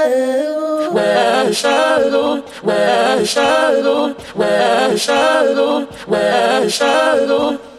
shadow, where shadow, where shadow, where shadow, where shadow.